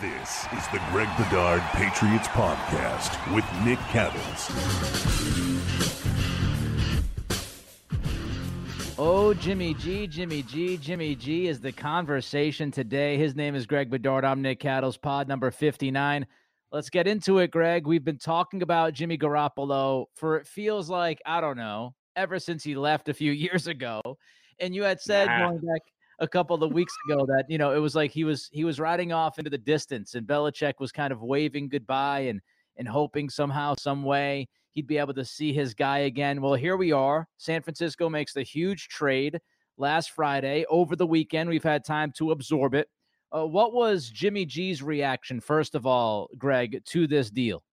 This is the Greg Bedard Patriots Podcast with Nick Cattles. Oh, Jimmy G, Jimmy G, Jimmy G is the conversation today. His name is Greg Bedard. I'm Nick Cattles, pod number 59. Let's get into it, Greg. We've been talking about Jimmy Garoppolo for it feels like, I don't know, ever since he left a few years ago. And you had said Nah. going back a couple of weeks ago that you know it was like he was he was riding off into the distance, and Belichick was kind of waving goodbye and and hoping somehow, some way he'd be able to see his guy again. Well, here we are. San Francisco makes the huge trade last Friday. Over the weekend, we've had time to absorb it. Uh, what was Jimmy G's reaction, first of all, Greg, to this deal?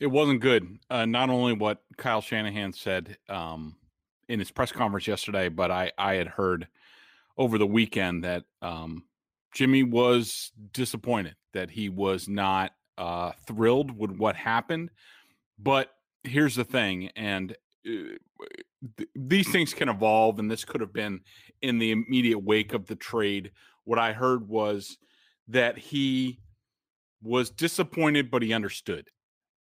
It wasn't good. Uh, not only what Kyle Shanahan said um, in his press conference yesterday, but I, I had heard over the weekend that um, Jimmy was disappointed that he was not uh, thrilled with what happened. But here's the thing, and uh, th- these things can evolve, and this could have been in the immediate wake of the trade. What I heard was that he was disappointed, but he understood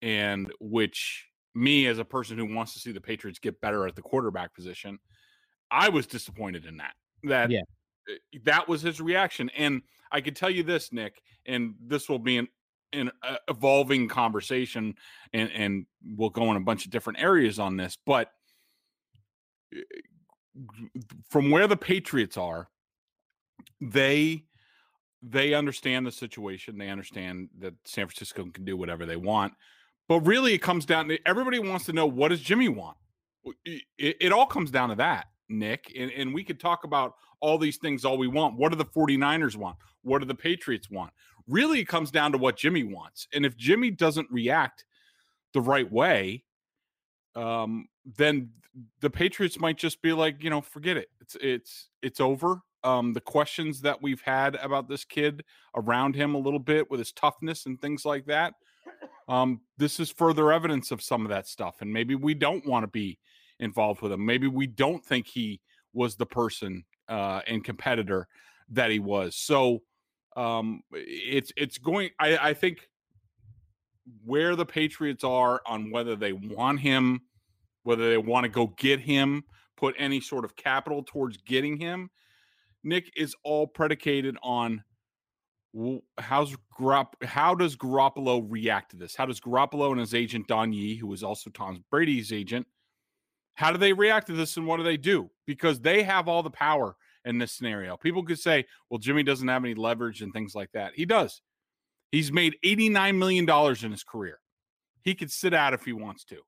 and which me as a person who wants to see the Patriots get better at the quarterback position, I was disappointed in that. That Yeah. uh, that was his reaction, and I could tell you this, Nick, and this will be an an uh, evolving conversation, and and we'll go in a bunch of different areas on this, but uh, from where the Patriots are, they they understand the situation. They understand that San Francisco can do whatever they want. But really, it comes down to everybody wants to know what does Jimmy want. It- it all comes down to that, Nick. And, and we could talk about all these things all we want. What do the 49ers want? What do the Patriots want? Really, it comes down to what Jimmy wants. And if Jimmy doesn't react the right way, um, then the Patriots might just be like, you know, forget it. It's it's it's over. Um, the questions that we've had about this kid around him a little bit with his toughness and things like that. Um, this is further evidence of some of that stuff, and maybe we don't want to be involved with him. Maybe we don't think he was the person uh, and competitor that he was. So um, it's it's going. I, I think where the Patriots are on whether they want him, whether they want to go get him, put any sort of capital towards getting him, Nick is all predicated on how's Garop- how does Garoppolo react to this? How does Garoppolo and his agent Don Yee, who is also Tom Brady's agent, how do they react to this and what do they do? Because they have all the power in this scenario. People could say, well, Jimmy doesn't have any leverage and things like that. He does. He's made $89 million in his career. He could sit out if he wants to.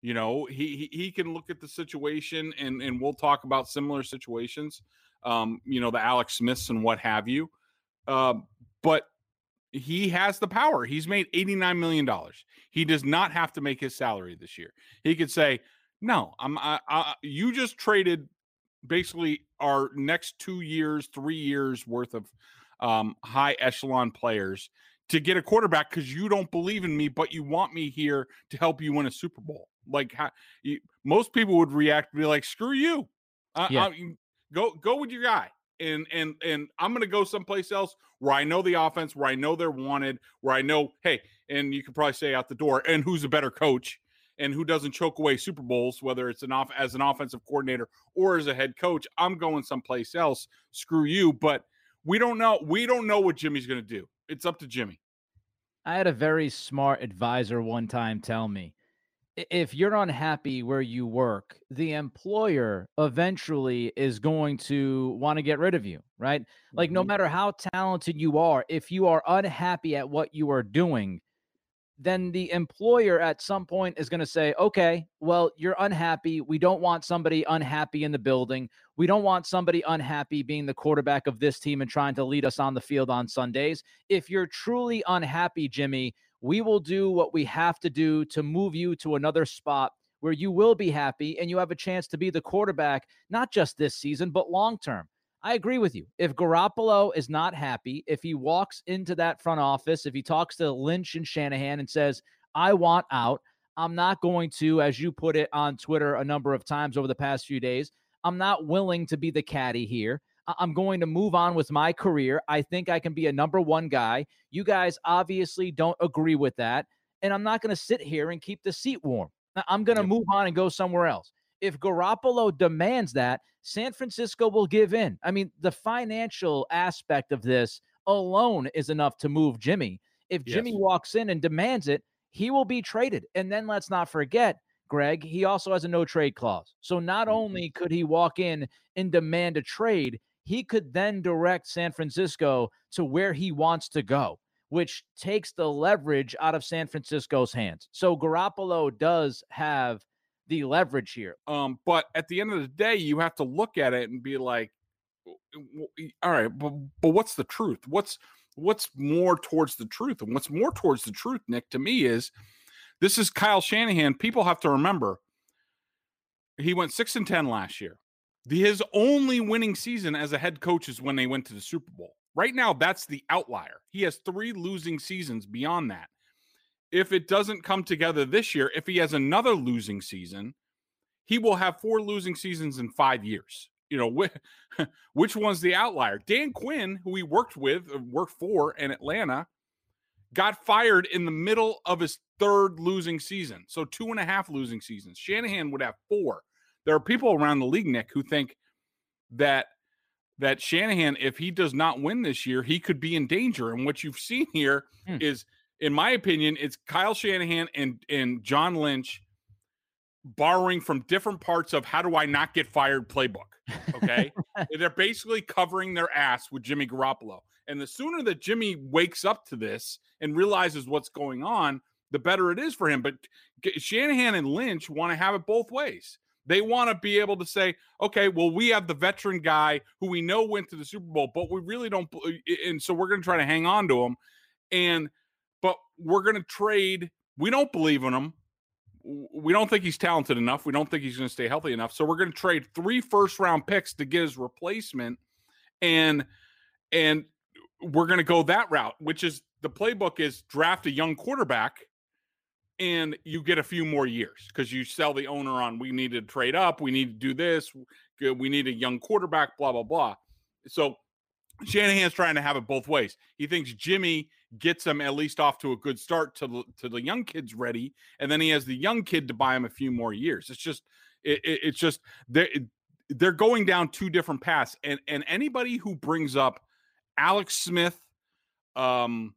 You know, he he, he can look at the situation and and we'll talk about similar situations. Um, you know, the Alex Smiths and what have you. Um, but he has the power. He's made $89 million. He does not have to make his salary this year. He could say, no, I'm I, I, you just traded basically our next two years, three years worth of um, high echelon players to get a quarterback because you don't believe in me, but you want me here to help you win a Super Bowl. Like how, you, most people would react, be like, "Screw you, I, Yeah. I- go go with your guy." And and and I'm going to go someplace else where I know the offense, where I know they're wanted, where I know, hey, and you could probably say out the door, and who's a better coach, and who doesn't choke away Super Bowls, whether it's an off as an offensive coordinator or as a head coach. I'm going someplace else. Screw you. But We don't know. We don't know what Jimmy's going to do. It's up to Jimmy. I had a very smart advisor one time tell me if you're unhappy where you work, the employer eventually is going to want to get rid of you, right? Like, mm-hmm. no matter how talented you are, if you are unhappy at what you are doing, then the employer at some point is going to say, okay, well, you're unhappy. We don't want somebody unhappy in the building. We don't want somebody unhappy being the quarterback of this team and trying to lead us on the field on Sundays. If you're truly unhappy, Jimmy, we will do what we have to do to move you to another spot where you will be happy and you have a chance to be the quarterback, not just this season, but long term. I agree with you. If Garoppolo is not happy, if he walks into that front office, if he talks to Lynch and Shanahan and says, I want out, I'm not going to, as you put it on Twitter a number of times over the past few days, I'm not willing to be the caddy here. I'm going to move on with my career. I think I can be a number one guy. You guys obviously don't agree with that. And I'm not going to sit here and keep the seat warm. I'm going to move on and go somewhere else. If Garoppolo demands that, San Francisco will give in. I mean, the financial aspect of this alone is enough to move Jimmy. If yes. Jimmy walks in and demands it, he will be traded. And then let's not forget, Greg, he also has a no trade clause. So not mm-hmm. only could he walk in and demand a trade, he could then direct San Francisco to where he wants to go, which takes the leverage out of San Francisco's hands. So Garoppolo does have the leverage here. Um, but at the end of the day, you have to look at it and be like, all right, but, but what's the truth? What's what's more towards the truth? And what's more towards the truth, Nick, to me is this is Kyle Shanahan. People have to remember he went six and ten last year. The, his only winning season as a head coach is when they went to the Super Bowl. Right now, that's the outlier. He has three losing seasons beyond that if it doesn't come together this year, if he has another losing season, he will have four losing seasons in five years. You know, which, which one's the outlier? Dan Quinn, who he worked with, uh, worked for in Atlanta, got fired in the middle of his third losing season. So two and a half losing seasons. Shanahan would have four. There are people around the league, Nick, who think that that Shanahan, if he does not win this year, he could be in danger. And what you've seen here hmm. is in my opinion, it's Kyle Shanahan and and John Lynch borrowing from different parts of how do I not get fired playbook. Okay. They're basically covering their ass with Jimmy Garoppolo. And the sooner that Jimmy wakes up to this and realizes what's going on, the better it is for him. But Shanahan and Lynch want to have it both ways. They want to be able to say, okay, well, we have the veteran guy who we know went to the Super Bowl, but we really don't. And so we're going to try to hang on to him. And but we're going to trade. We don't believe in him. We don't think he's talented enough. We don't think he's going to stay healthy enough. So we're going to trade three first round picks to get his replacement, and and we're going to go that route, which is the playbook is draft a young quarterback and you get a few more years because you sell the owner on we need to trade up, we need to do this, we need a young quarterback, blah blah blah. So Shanahan's trying to have it both ways. He thinks Jimmy gets him at least off to a good start to to the young kids ready, and then he has the young kid to buy him a few more years. It's just it, it, it's just they're they're going down two different paths, and and anybody who brings up Alex Smith, um,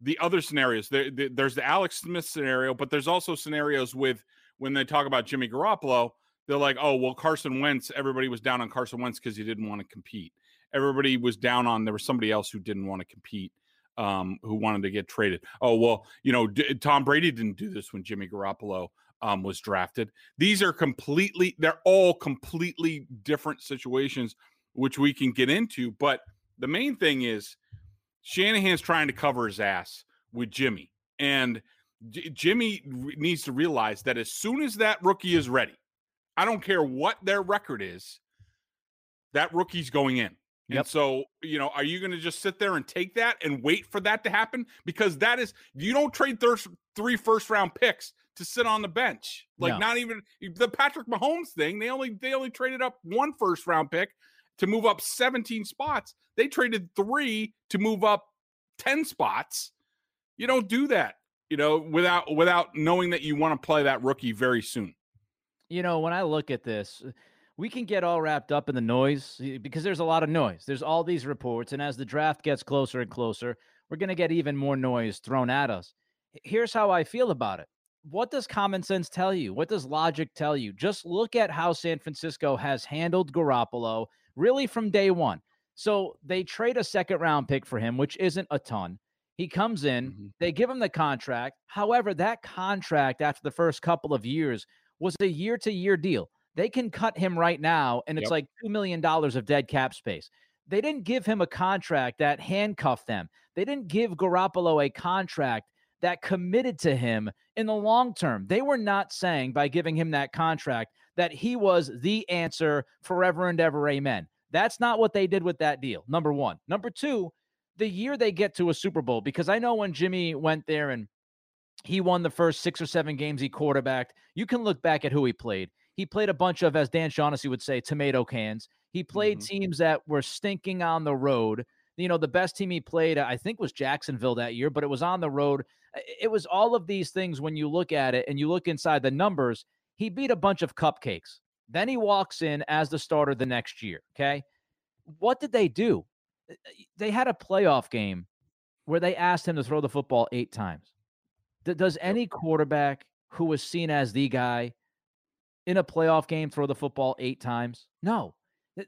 the other scenarios there, there's the Alex Smith scenario, but there's also scenarios with when they talk about Jimmy Garoppolo, they're like, oh well, Carson Wentz. Everybody was down on Carson Wentz because he didn't want to compete everybody was down on. There was somebody else who didn't want to compete, um, who wanted to get traded. Oh well, you know, D- Tom Brady didn't do this when Jimmy Garoppolo um, was drafted. These are completely. They're all completely different situations, which we can get into. But the main thing is Shanahan's trying to cover his ass with Jimmy, and J- Jimmy needs to realize that as soon as that rookie is ready, I don't care what their record is, that rookie's going in. Yep. And so, you know, are you going to just sit there and take that and wait for that to happen? Because that is, you don't trade thir- three first round picks to sit on the bench. Like, no. not even the Patrick Mahomes thing. They only they only traded up one first round pick to move up 17 spots. They traded three to move up 10 spots. You don't do that, you know, without without knowing that you want to play that rookie very soon. You know, when I look at this, we can get all wrapped up in the noise eh, because there's a lot of noise. There's all these reports, and as the draft gets closer and closer, we're going to get even more noise thrown at us. Here's how I feel about it. What does common sense tell you? What does logic tell you? Just look at how San Francisco has handled Garoppolo really from day one. So they trade a second round pick for him, which isn't a ton. He comes in, mm-hmm. they give him the contract. However, that contract after the first couple of years was a year to year deal. They can cut him right now, and it's yep. like $2 million of dead cap space. They didn't give him a contract that handcuffed them. They didn't give Garoppolo a contract that committed to him in the long term. They were not saying by giving him that contract that he was the answer forever and ever. Amen. That's not what they did with that deal. Number one. Number two, the year they get to a Super Bowl, because I know when Jimmy went there and he won the first six or seven games he quarterbacked, you can look back at who he played. He played a bunch of, as Dan Shaughnessy would say, tomato cans. He played mm-hmm. teams that were stinking on the road. You know, the best team he played, I think, was Jacksonville that year, but it was on the road. It was all of these things when you look at it and you look inside the numbers. He beat a bunch of cupcakes. Then he walks in as the starter the next year. Okay. What did they do? They had a playoff game where they asked him to throw the football eight times. Does any quarterback who was seen as the guy in a playoff game throw the football eight times? No.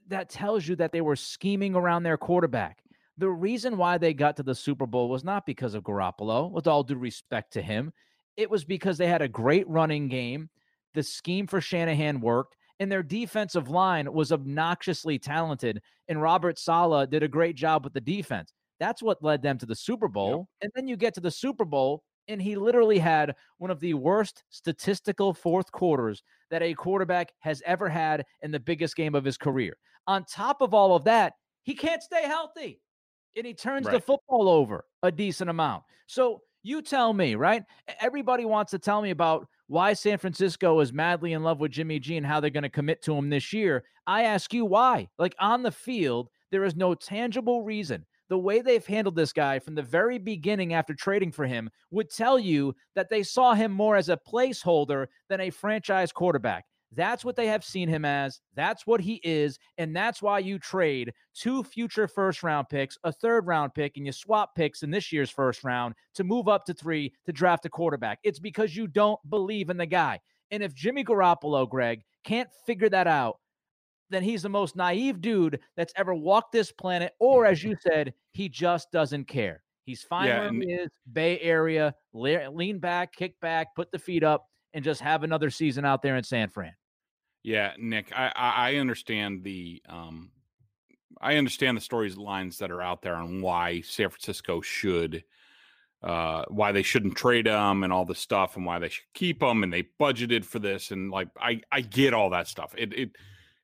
That tells you that they were scheming around their quarterback. The reason why they got to the Super Bowl was not because of Garoppolo, with all due respect to him. It was because they had a great running game. The scheme for Shanahan worked, and their defensive line was obnoxiously talented. And Robert Saleh did a great job with the defense. That's what led them to the Super Bowl. Yep. And then you get to the Super Bowl, and he literally had one of the worst statistical fourth quarters that a quarterback has ever had in the biggest game of his career. On top of all of that, he can't stay healthy and he turns right. the football over a decent amount. So you tell me, right? Everybody wants to tell me about why San Francisco is madly in love with Jimmy G and how they're going to commit to him this year. I ask you why. Like on the field, there is no tangible reason. The way they've handled this guy from the very beginning after trading for him would tell you that they saw him more as a placeholder than a franchise quarterback. That's what they have seen him as. That's what he is. And that's why you trade two future first round picks, a third round pick, and you swap picks in this year's first round to move up to three to draft a quarterback. It's because you don't believe in the guy. And if Jimmy Garoppolo, Greg, can't figure that out, then he's the most naive dude that's ever walked this planet. Or as you said, he just doesn't care. He's fine yeah, where he is, Bay Area, lean back, kick back, put the feet up and just have another season out there in San Fran. Yeah, Nick, I I understand the um I understand the stories storylines that are out there on why San Francisco should uh why they shouldn't trade them and all the stuff and why they should keep them and they budgeted for this and like I I get all that stuff. It it,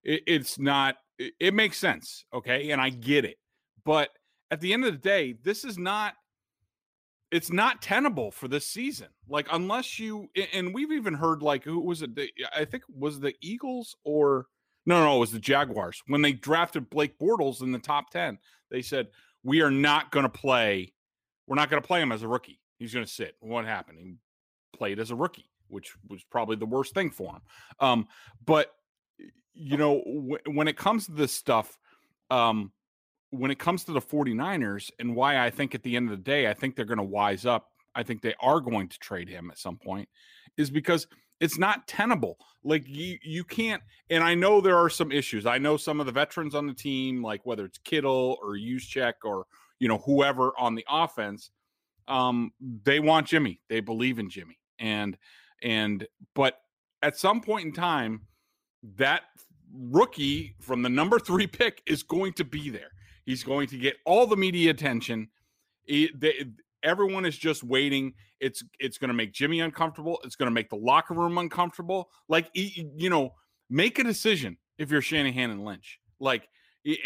it it's not it, it makes sense, okay? And I get it. But at the end of the day, this is not it's not tenable for this season. Like unless you and we've even heard like who was it? I think was the Eagles or no, no, it was the Jaguars when they drafted Blake Bortles in the top ten. They said we are not going to play. We're not going to play him as a rookie. He's going to sit. What happened? He played as a rookie, which was probably the worst thing for him. Um, but you know, when it comes to this stuff, um, when it comes to the 49ers and why I think at the end of the day, I think they're going to wise up. I think they are going to trade him at some point, is because it's not tenable. Like you, you can't. And I know there are some issues. I know some of the veterans on the team, like whether it's Kittle or Juszczyk or you know whoever on the offense, um, they want Jimmy. They believe in Jimmy, and and but at some point in time, that rookie from the number three pick is going to be there He's going to get all the media attention. He, they, everyone is just waiting. It's it's going to make Jimmy uncomfortable. It's going to make the locker room uncomfortable. Like you know, make a decision if you're Shanahan and Lynch. Like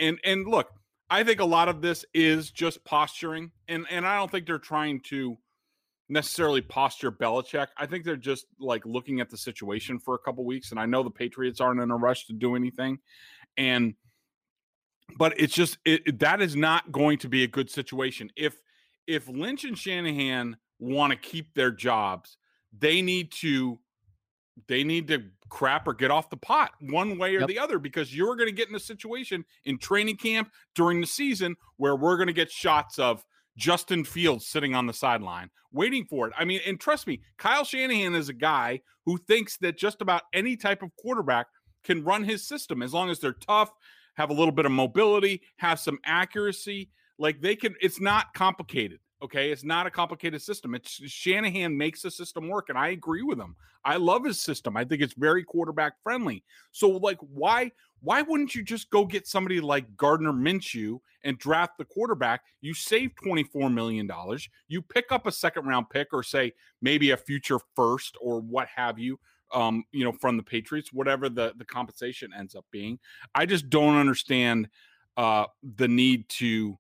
and and look, I think a lot of this is just posturing, and and I don't think they're trying to necessarily posture Belichick. I think they're just like looking at the situation for a couple weeks, and I know the Patriots aren't in a rush to do anything, and but it's just it, that is not going to be a good situation if if Lynch and Shanahan want to keep their jobs they need to they need to crap or get off the pot one way or Yep. the other because you're going to get in a situation in training camp during the season where we're going to get shots of Justin Fields sitting on the sideline waiting for it. I mean, and trust me, Kyle Shanahan is a guy who thinks that just about any type of quarterback can run his system as long as they're tough, have a little bit of mobility, have some accuracy. Like they can, it's not complicated. Okay. It's not a complicated system. It's Shanahan makes the system work. And I agree with him. I love his system. I think it's very quarterback friendly. So, like, why why wouldn't you just go get somebody like Gardner Minshew and draft the quarterback? You save $24 million. You pick up a second round pick or say maybe a future first or what have you, um, you know, from the Patriots, whatever the, the compensation ends up being. I just don't understand uh, the need to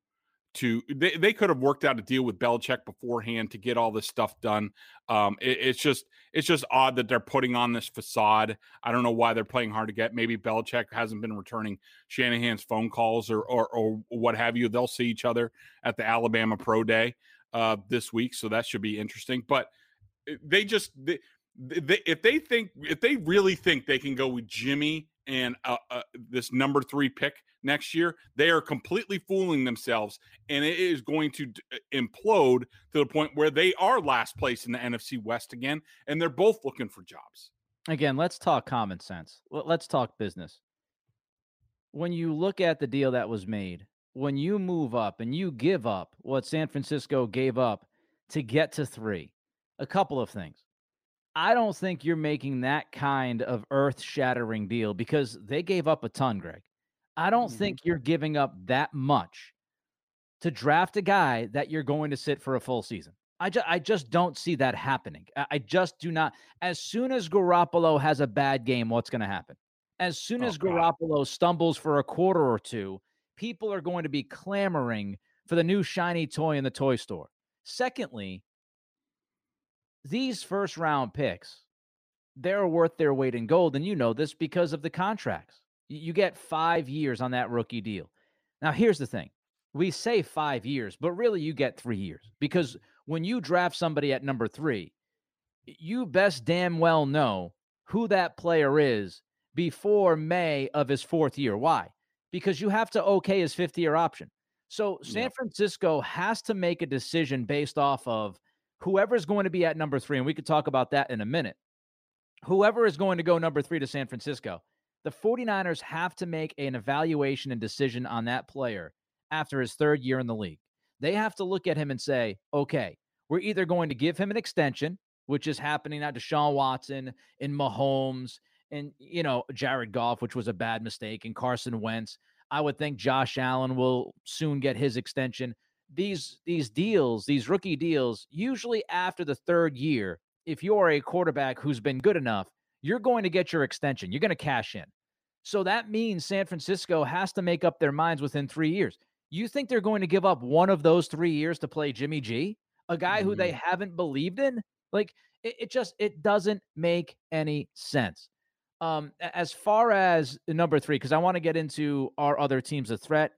to they, they could have worked out a deal with Belichick beforehand to get all this stuff done. Um, it, it's just it's just odd that they're putting on this facade. I don't know why they're playing hard to get. Maybe Belichick hasn't been returning Shanahan's phone calls or or, or what have you. They'll see each other at the Alabama Pro Day uh, this week, so that should be interesting. But eh, they just they, they, if they think if they really think they can go with Jimmy and uh, uh, this number three pick next year, they are completely fooling themselves, and it is going to d- uh, implode to the point where they are last place in the NFC West again, and they're both looking for jobs. Again, let's talk common sense. Let's talk business. When you look at the deal that was made, when you move up and you give up what San Francisco gave up to get to three, a couple of things. I don't think you're making that kind of earth shattering deal because they gave up a ton, Greg. I don't Mhm. think you're giving up that much to draft a guy that you're going to sit for a full season. I, ju- I just don't see that happening. I, I just do not. As soon as Garoppolo has a bad game, what's going to happen? As soon Oh, as God. Garoppolo stumbles for a quarter or two, people are going to be clamoring for the new shiny toy in the toy store. Secondly, these first round picks, they're worth their weight in gold. And you know this because of the contracts. You get five years on that rookie deal. Now, here's the thing we say five years, but really you get three years because when you draft somebody at number three, you best damn well know who that player is before May of his fourth year. Why? Because you have to okay his fifth year option. So San Yeah. Francisco has to make a decision based off of whoever's going to be at number three. And we could talk about that in a minute. Whoever is going to go number three to San Francisco, the 49ers have to make an evaluation and decision on that player after his third year in the league. They have to look at him and say, okay, we're either going to give him an extension, which is happening now to Deshaun Watson and Mahomes and, you know, Jared Goff, which was a bad mistake, and Carson Wentz. I would think Josh Allen will soon get his extension. These these deals, these rookie deals, usually after the third year, if you're a quarterback who's been good enough, you're going to get your extension. You're going to cash in. So that means San Francisco has to make up their minds within three years. You think they're going to give up one of those three years to play Jimmy G, a guy who they haven't believed in? Like it, it just it doesn't make any sense. Um, as far as number three, because I want to get into our other teams of threat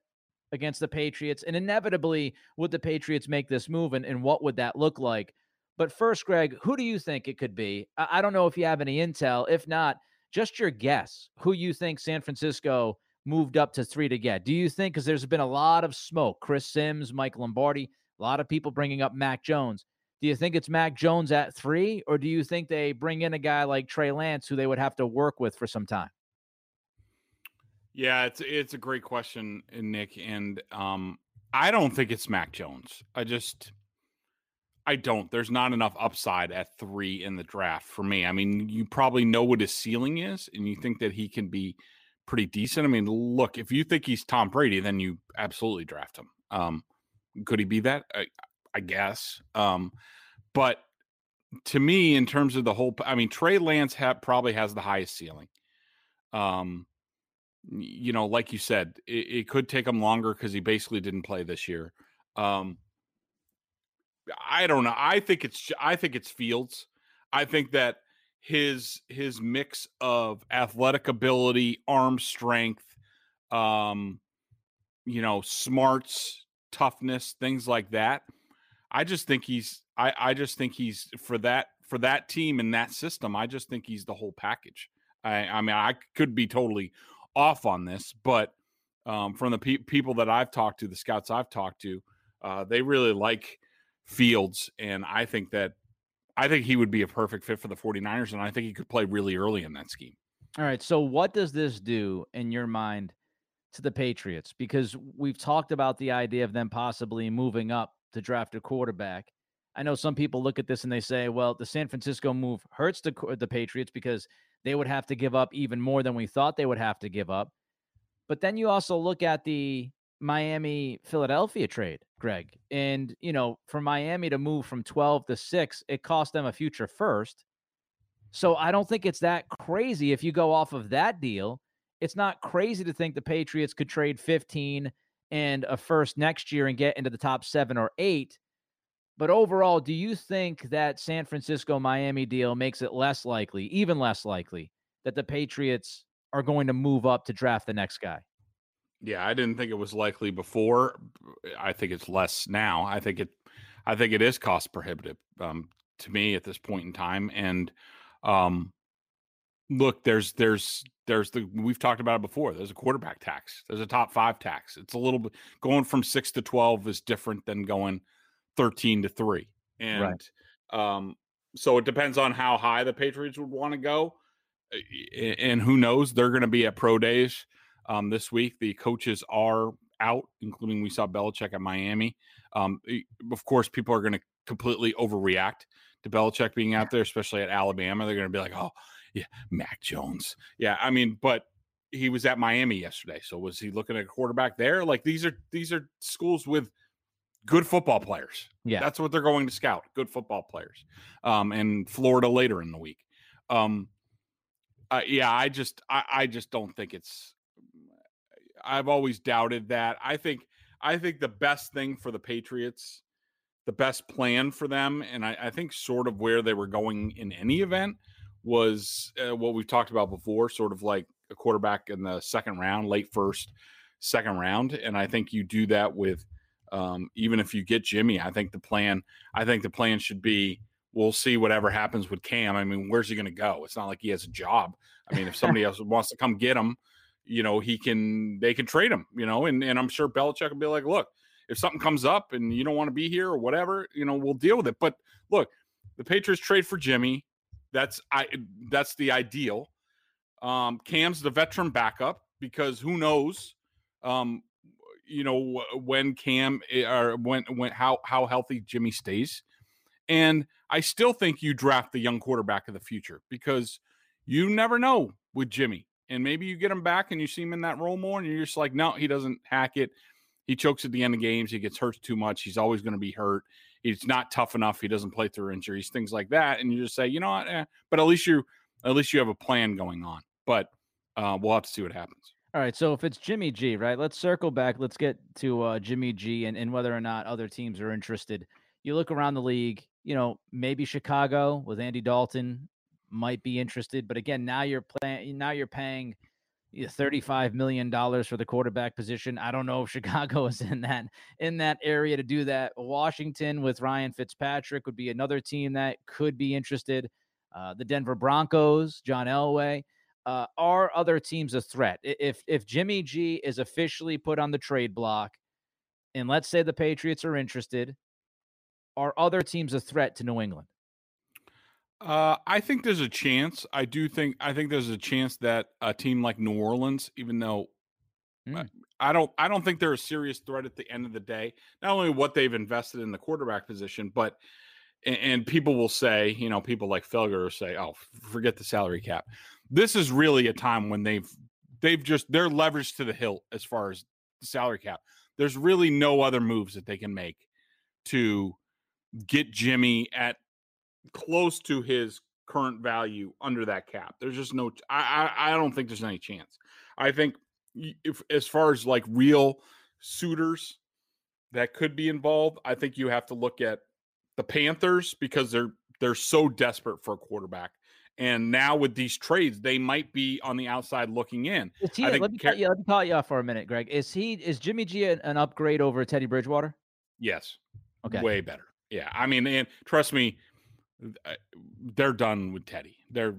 against the Patriots, and inevitably would the Patriots make this move, and, and what would that look like? But first, Greg, who do you think it could be? I, I don't know if you have any intel. If not, just your guess who you think San Francisco moved up to three to get. Do you think, because there's been a lot of smoke, Chris Sims, Mike Lombardi, a lot of people bringing up Mac Jones. Do you think it's Mac Jones at three, or do you think they bring in a guy like Trey Lance who they would have to work with for some time? Yeah, it's it's a great question, uh, Nick, and um, I don't think it's Mac Jones. I just I don't. There's not enough upside at three in the draft for me. I mean, you probably know what his ceiling is, and you think that he can be pretty decent. I mean, look, if you think he's Tom Brady, then you absolutely draft him. Um, could he be that? I, I guess. Um, but to me, in terms of the whole, I mean, Trey Lance ha- probably has the highest ceiling. Um, you know, like you said, it, it could take him longer because he basically didn't play this year. Um, I don't know. I think it's I think it's Fields. I think that his his mix of athletic ability, arm strength, um, you know, smarts, toughness, things like that. I just think he's I I just think he's for that for that team and that system, I just think he's the whole package. I, I mean, I could be totally off on this, but um, from the pe- people that I've talked to, the scouts I've talked to, uh, they really like Fields. And I think that I think he would be a perfect fit for the 49ers. And I think he could play really early in that scheme. All right. So, what does this do in your mind to the Patriots? Because we've talked about the idea of them possibly moving up to draft a quarterback. I know some people look at this and they say, well, the San Francisco move hurts the, the Patriots because they would have to give up even more than we thought they would have to give up. But then you also look at the Miami Philadelphia trade, Greg. And, you know, for Miami to move from 12 to 6, it cost them a future first. So I don't think it's that crazy if you go off of that deal. It's not crazy to think the Patriots could trade 15 and a first next year and get into the top 7 or 8 but overall, do you think that San Francisco Miami deal makes it less likely, even less likely, that the Patriots are going to move up to draft the next guy? Yeah, I didn't think it was likely before. I think it's less now. I think it I think it is cost prohibitive um, to me at this point in time. And um, look, there's there's there's the we've talked about it before. There's a quarterback tax. There's a top five tax. It's a little bit going from six to twelve is different than going 13 to 3. And right. um, so it depends on how high the Patriots would want to go. And who knows? They're going to be at pro days um, this week. The coaches are out, including we saw Belichick at Miami. Um, of course, people are going to completely overreact to Belichick being out there, especially at Alabama. They're going to be like, oh, yeah, Mac Jones. Yeah, I mean, but he was at Miami yesterday. So was he looking at a quarterback there? Like these are these are schools with – good football players. Yeah, that's what they're going to scout. Good football players. Um, and Florida later in the week. Um, uh, yeah, I just, I, I just don't think it's. I've always doubted that. I think, I think the best thing for the Patriots, the best plan for them, and I, I think sort of where they were going in any event was uh, what we've talked about before, sort of like a quarterback in the second round, late first, second round, and I think you do that with um, even if you get Jimmy, I think the plan, I think the plan should be we'll see whatever happens with Cam. I mean, where's he going to go? It's not like he has a job. I mean, if somebody else wants to come get him, you know, he can, they can trade him, you know, and, and I'm sure Belichick will be like, look, if something comes up and you don't want to be here or whatever, you know, we'll deal with it. But look, the Patriots trade for Jimmy. That's I that's the ideal. Um, Cam's the veteran backup because who knows um, you know when Cam eh, or when when how how healthy Jimmy stays. And I still think you draft the young quarterback of the future because you never know with Jimmy. And maybe you get him back and you see him in that role more, and you're just like, no, he doesn't hack it. He chokes at the end of games. He gets hurt too much. He's always going to be hurt. He's not tough enough. He doesn't play through injuries, things like that. And you just say, you know what? Eh. But at least you, at least you have a plan going on. But uh, we'll have to see what happens. All right, so if it's Jimmy G, right? Let's circle back. Let's get to uh, Jimmy G and, and whether or not other teams are interested. You look around the league, you know, maybe Chicago with Andy Dalton might be interested, but again, now you're playing. Now you're paying thirty-five million dollars for the quarterback position. I don't know if Chicago is in that in that area to do that. Washington with Ryan Fitzpatrick would be another team that could be interested. Uh, the Denver Broncos, John Elway uh, are other teams a threat? If if Jimmy G is officially put on the trade block, and let's say the Patriots are interested, are other teams a threat to New England? Uh, I think there's a chance. I do think I think there's a chance that a team like New Orleans, even though mm. I don't I don't think they're a serious threat at the end of the day. Not only what they've invested in the quarterback position, but and, and people will say, you know, people like Felger say, "Oh, forget the salary cap." This is really a time when they've they've just they're leveraged to the hilt as far as the salary cap. There's really no other moves that they can make to get Jimmy at close to his current value under that cap. There's just no I I, I don't think there's any chance. I think if as far as like real suitors that could be involved, I think you have to look at the Panthers because they're they're so desperate for a quarterback. And now with these trades, they might be on the outside looking in. Is he, let, me Car- you, let me call you off for a minute, Greg. Is he is Jimmy G an, an upgrade over Teddy Bridgewater? Yes. Okay. Way better. Yeah. I mean, and trust me, uh, they're done with Teddy. They're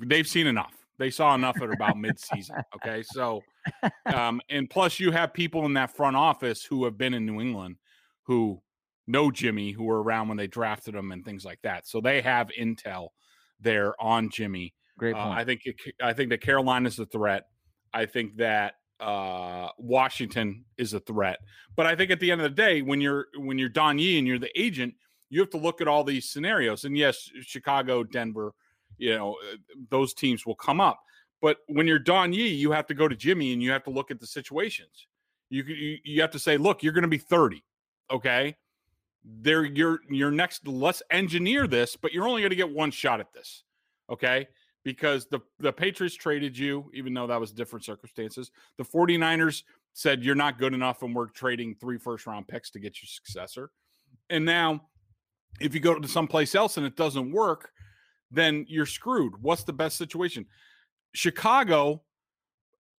they've seen enough. They saw enough at about midseason. Okay. So, um, and plus you have people in that front office who have been in New England who know Jimmy, who were around when they drafted him and things like that. So they have intel there on Jimmy. Great Uh. I think, it, I think that Carolina's a threat. I think that uh, Washington is a threat. But I think at the end of the day, when you're when you're Don Yee and you're the agent, you have to look at all these scenarios. And yes, Chicago, Denver, you know, uh, those teams will come up. But when you're Don Yee, you have to go to Jimmy and you have to look at the situations. You you, you have to say, look, you're going to be 30, okay? There, you're you're next. Let's engineer this, but you're only going to get one shot at this, okay? Because the the Patriots traded you, even though that was different circumstances. The 49ers said you're not good enough, and we're trading three first round picks to get your successor. And now, if you go to someplace else and it doesn't work, then you're screwed. What's the best situation? Chicago,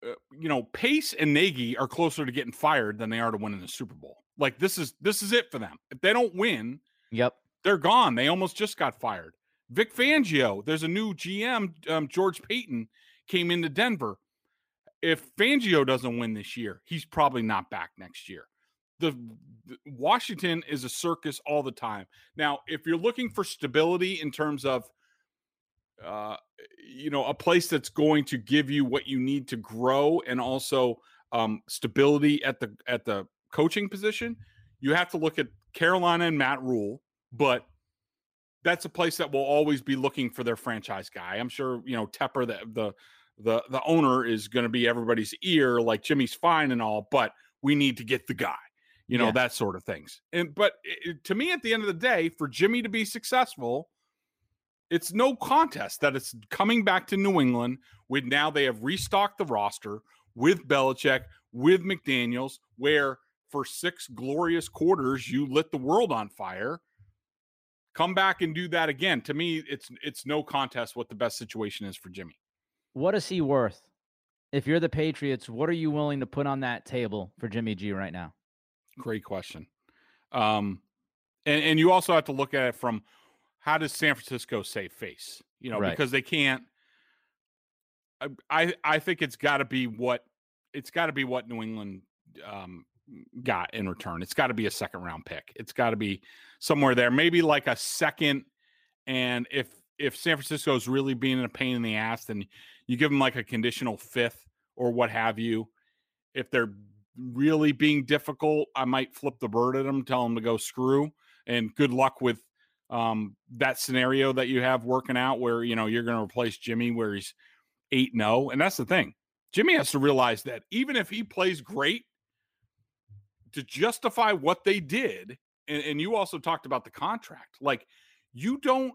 uh, you know, Pace and Nagy are closer to getting fired than they are to winning the Super Bowl. Like this is this is it for them. If they don't win, yep. they're gone. They almost just got fired. Vic Fangio, there's a new GM, um, George Paton, came into Denver. If Fangio doesn't win this year, he's probably not back next year. The, the Washington is a circus all the time. Now, if you're looking for stability in terms of uh, you know, a place that's going to give you what you need to grow and also um, stability at the at the coaching position, you have to look at Carolina and Matt Rhule, but that's a place that will always be looking for their franchise guy. I'm sure you know Tepper, the the the the owner, is going to be everybody's ear. Like Jimmy's fine and all, but we need to get the guy. You know Yeah. that sort of things. And but it, to me, at the end of the day, for Jimmy to be successful, it's no contest that it's coming back to New England with now they have restocked the roster with Belichick, with McDaniels, where for six glorious quarters you lit the world on fire. Come back and do that again. To me, it's it's no contest what the best situation is for Jimmy. What is he worth? If you're the Patriots, what are you willing to put on that table for Jimmy G right now? Great question. Um, and and you also have to look at it from how does San Francisco save face? You know, Right. because they can't. I I, I think it's got to be what it's got to be what New England um, got in return. It's got to be a second round pick. It's got to be somewhere there, maybe like a second. And if if San Francisco is really being a pain in the ass, then you give them like a conditional fifth or what have you. If they're really being difficult, I might flip the bird at them, tell them to go screw, and good luck with um, that scenario that you have working out where you know you're going to replace Jimmy where he's eight zero, and that's the thing. Jimmy has to realize that even if he plays great, to justify what they did, and, and you also talked about the contract, like you don't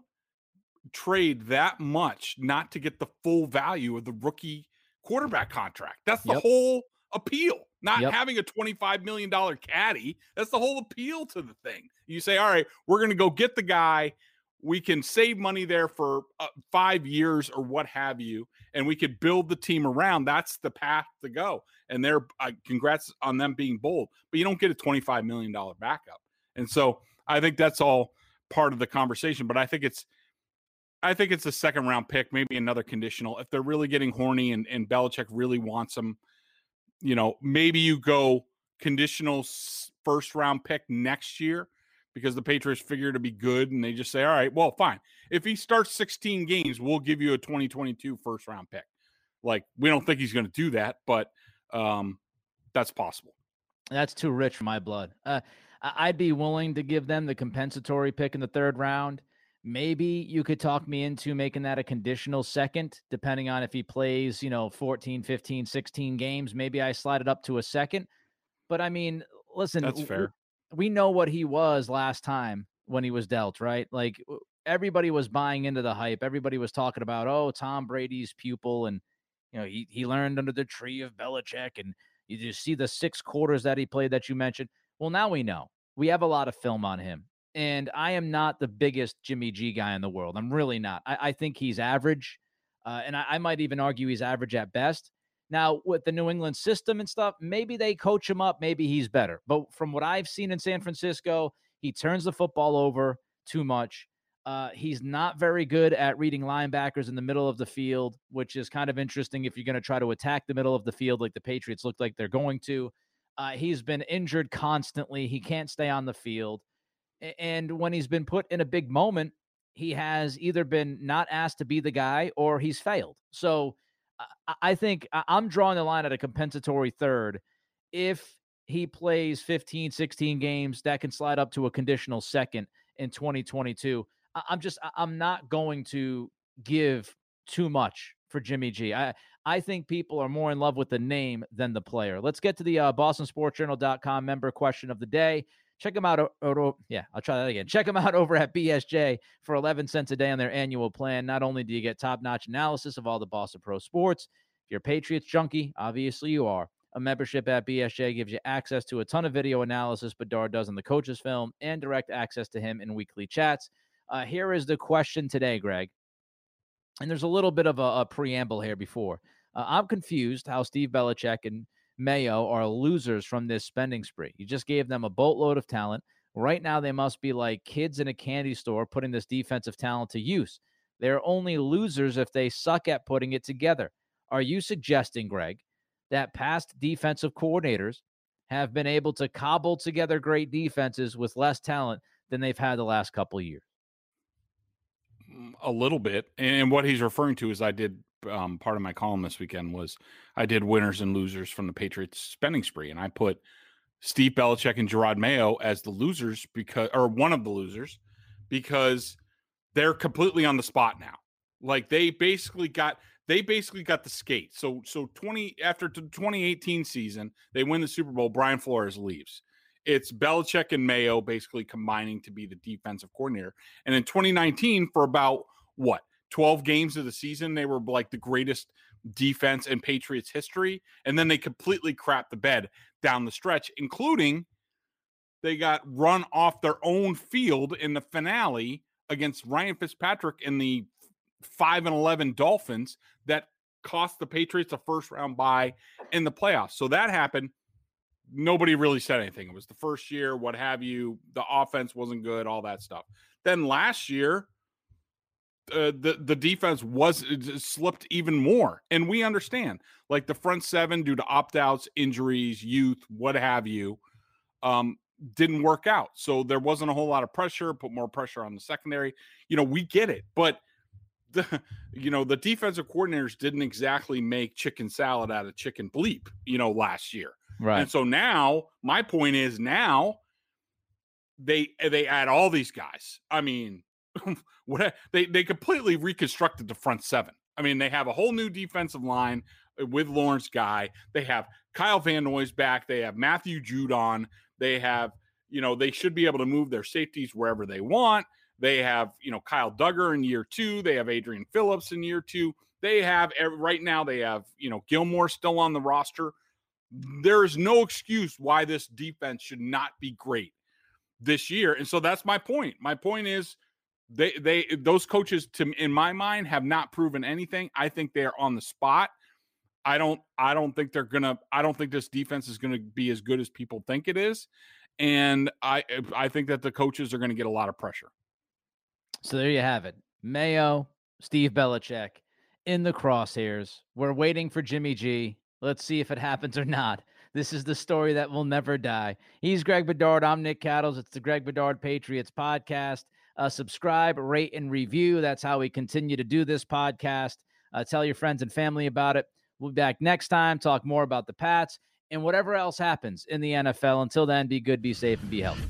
trade that much not to get the full value of the rookie quarterback contract. That's the Yep. whole appeal. Not Yep. having a $25 million caddy. That's the whole appeal to the thing. You say, all right, we're going to go get the guy. We can save money there for uh, five years or what have you, and we could build the team around. That's the path to go. And they're, uh, congrats on them being bold, but you don't get a $25 million backup. And so I think that's all part of the conversation. But I think it's, I think it's a second round pick, maybe another conditional. If they're really getting horny and, and Belichick really wants them, you know, maybe you go conditional first round pick next year because the Patriots figure to be good and they just say, all right, well, fine. If he starts 16 games, we'll give you a 2022 first round pick. Like, we don't think he's going to do that, but um, that's possible. That's too rich for my blood. Uh, I'd be willing to give them the compensatory pick in the third round. Maybe you could talk me into making that a conditional second, depending on if he plays, you know, 14, 15, 16 games. Maybe I slide it up to a second. But I mean, listen, That's fair. We know what he was last time when he was dealt, right? Like everybody was buying into the hype. Everybody was talking about, oh, Tom Brady's pupil, and you know he he learned under the tree of Belichick, and you just see the six quarters that he played that you mentioned. Well, now we know we have a lot of film on him, and I am not the biggest Jimmy G guy in the world. I'm really not. I, I think he's average, uh, and I, I might even argue he's average at best. Now, with the New England system and stuff, maybe they coach him up. Maybe he's better. But from what I've seen in San Francisco, he turns the football over too much. Uh, he's not very good at reading linebackers in the middle of the field, which is kind of interesting if you're going to try to attack the middle of the field like the Patriots look like they're going to. Uh, he's been injured constantly. He can't stay on the field. And when he's been put in a big moment, he has either been not asked to be the guy or he's failed. So I think I'm drawing the line at a compensatory third. If he plays 15, 16 games, that can slide up to a conditional second in 2022. I'm just I'm not going to give too much for Jimmy G. I I think people are more in love with the name than the player. Let's get to the uh, BostonSportsJournal.com member question of the day. Check them out. yeah, I'll try that again. Check them out over at BSJ for 11 cents a day on their annual plan. Not only do you get top notch analysis of all the Boston Pro sports, if you're a Patriots junkie, obviously you are. A membership at BSJ gives you access to a ton of video analysis Bedard does in the coaches' film and direct access to him in weekly chats. Uh, here is the question today, Greg. And there's a little bit of a, a preamble here before. Uh, I'm confused how Steve Belichick and Mayo are losers from this spending spree. You just gave them a boatload of talent. Right now, they must be like kids in a candy store putting this defensive talent to use. They're only losers if they suck at putting it together. Are you suggesting, Greg, that past defensive coordinators have been able to cobble together great defenses with less talent than they've had the last couple years? Mm, a little bit. And what he's referring to is I did um, part of my column this weekend was I did winners and losers from the Patriots spending spree, and I put Steve Belichick and Jerod Mayo as the losers because, or one of the losers, because they're completely on the spot now. Like they basically got they basically got the skate. So so 20 after the 2018 season, they win the Super Bowl, Brian Flores leaves. It's Belichick and Mayo basically combining to be the defensive coordinator. And in 2019 for about what? 12 games of the season, they were like the greatest defense in Patriots history. And then they completely crapped the bed down the stretch, including they got run off their own field in the finale against Ryan Fitzpatrick and the 5 and 11 Dolphins that cost the Patriots a first round bye in the playoffs. So that happened. Nobody really said anything. It was the first year, what have you. The offense wasn't good, all that stuff. Then last year, uh, the the defense was slipped even more, and we understand like the front seven due to opt outs, injuries, youth, what have you, um, didn't work out. So there wasn't a whole lot of pressure. Put more pressure on the secondary. You know, we get it, but the you know the defensive coordinators didn't exactly make chicken salad out of chicken bleep. You know, last year, right? And so now my point is now they they add all these guys. I mean, what they they completely reconstructed the front seven. I mean, they have a whole new defensive line uh, with Lawrence Guy. They have Kyle Van Noy's back. They have Matthew Judon. They have, you know, they should be able to move their safeties wherever they want. They have, you know, Kyle Dugger in year two. They have Adrian Phillips in year two. They have right now. They have, you know, Gilmore still on the roster. There is no excuse why this defense should not be great this year. And so that's my point. My point is they they eh, those coaches to in my mind have not proven anything. I think they are on the spot. I don't I don't think they're gonna I don't think this defense is gonna be as good as people think it is. And I eh, I think that the coaches are gonna get a lot of pressure. So there you have it. Mayo, Steve Belichick in the crosshairs. We're waiting for Jimmy G. Let's see if it happens or not. This is the story that will never die. He's Greg Bedard. I'm Nick Cattles. It's the Greg Bedard Patriots podcast. Uh, subscribe, rate, and review. That's how we continue to do this podcast. Uh, tell your friends and family about it. We'll be back next time, talk more about the Pats and whatever else happens in the NFL. Until then, be good, be safe, and be healthy.